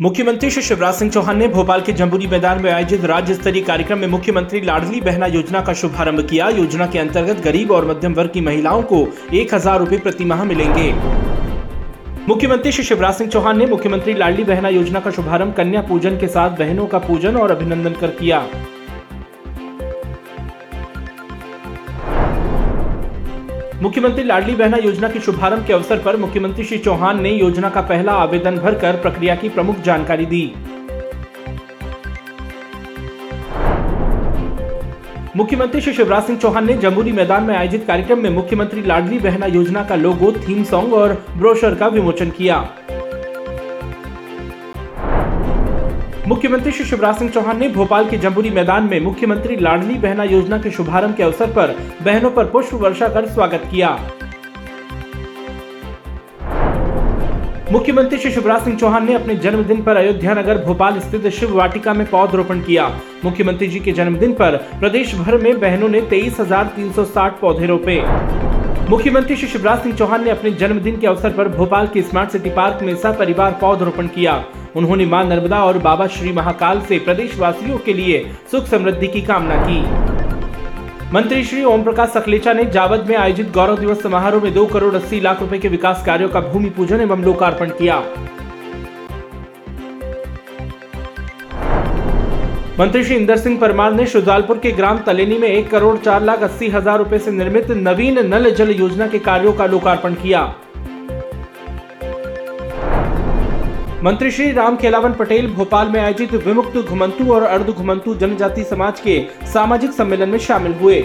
मुख्यमंत्री श्री शिवराज सिंह चौहान ने भोपाल के जम्बूरी मैदान में आयोजित राज्य स्तरीय कार्यक्रम में मुख्यमंत्री लाडली बहना योजना का शुभारंभ किया। योजना के अंतर्गत गरीब और मध्यम वर्ग की महिलाओं को एक हज़ार रूपए प्रति माह मिलेंगे। मुख्यमंत्री श्री शिवराज सिंह चौहान ने मुख्यमंत्री लाडली बहना योजना का शुभारंभ कन्या पूजन के साथ बहनों का पूजन और अभिनंदन कर किया। मुख्यमंत्री लाडली बहना योजना के शुभारंभ के अवसर पर मुख्यमंत्री श्री चौहान ने योजना का पहला आवेदन भरकर प्रक्रिया की प्रमुख जानकारी दी। मुख्यमंत्री श्री शिवराज सिंह चौहान ने जमुरी मैदान में आयोजित कार्यक्रम में मुख्यमंत्री लाडली बहना योजना का लोगो, थीम सॉन्ग और ब्रोशर का विमोचन किया। मुख्यमंत्री श्री शिवराज सिंह चौहान ने भोपाल के जम्बूरी मैदान में मुख्यमंत्री लाडली बहना योजना के शुभारंभ के अवसर पर बहनों पर पुष्प वर्षा कर स्वागत किया। मुख्यमंत्री श्री शिवराज सिंह चौहान ने अपने जन्मदिन पर अयोध्या नगर भोपाल स्थित शिव वाटिका में पौधरोपण किया। मुख्यमंत्री जी के जन्मदिन पर प्रदेश भर में बहनों ने तेईस पौधे रोपे। मुख्यमंत्री श्री शिवराज सिंह चौहान ने अपने जन्मदिन के अवसर पर भोपाल के स्मार्ट सिटी पार्क में सपरिवार पौधरोपण किया। उन्होंने माँ नर्मदा और बाबा श्री महाकाल से प्रदेशवासियों के लिए सुख समृद्धि की कामना की। मंत्री श्री ओम प्रकाश सखलेचा ने जावद में आयोजित गौरव दिवस समारोह में दो करोड़ अस्सी लाख रुपए के विकास कार्यों का भूमि पूजन एवं लोकार्पण किया। मंत्री श्री इंदर सिंह परमार ने शुजालपुर के ग्राम तलेनी में एक करोड़ चार लाख अस्सी हज़ार रूपए ऐसी निर्मित नवीन नल जल योजना के कार्यो का लोकार्पण किया। मंत्री श्री राम खेलावन पटेल भोपाल में आयोजित विमुक्त घुमंतु और अर्ध घुमंतु जनजाति समाज के सामाजिक सम्मेलन में शामिल हुए।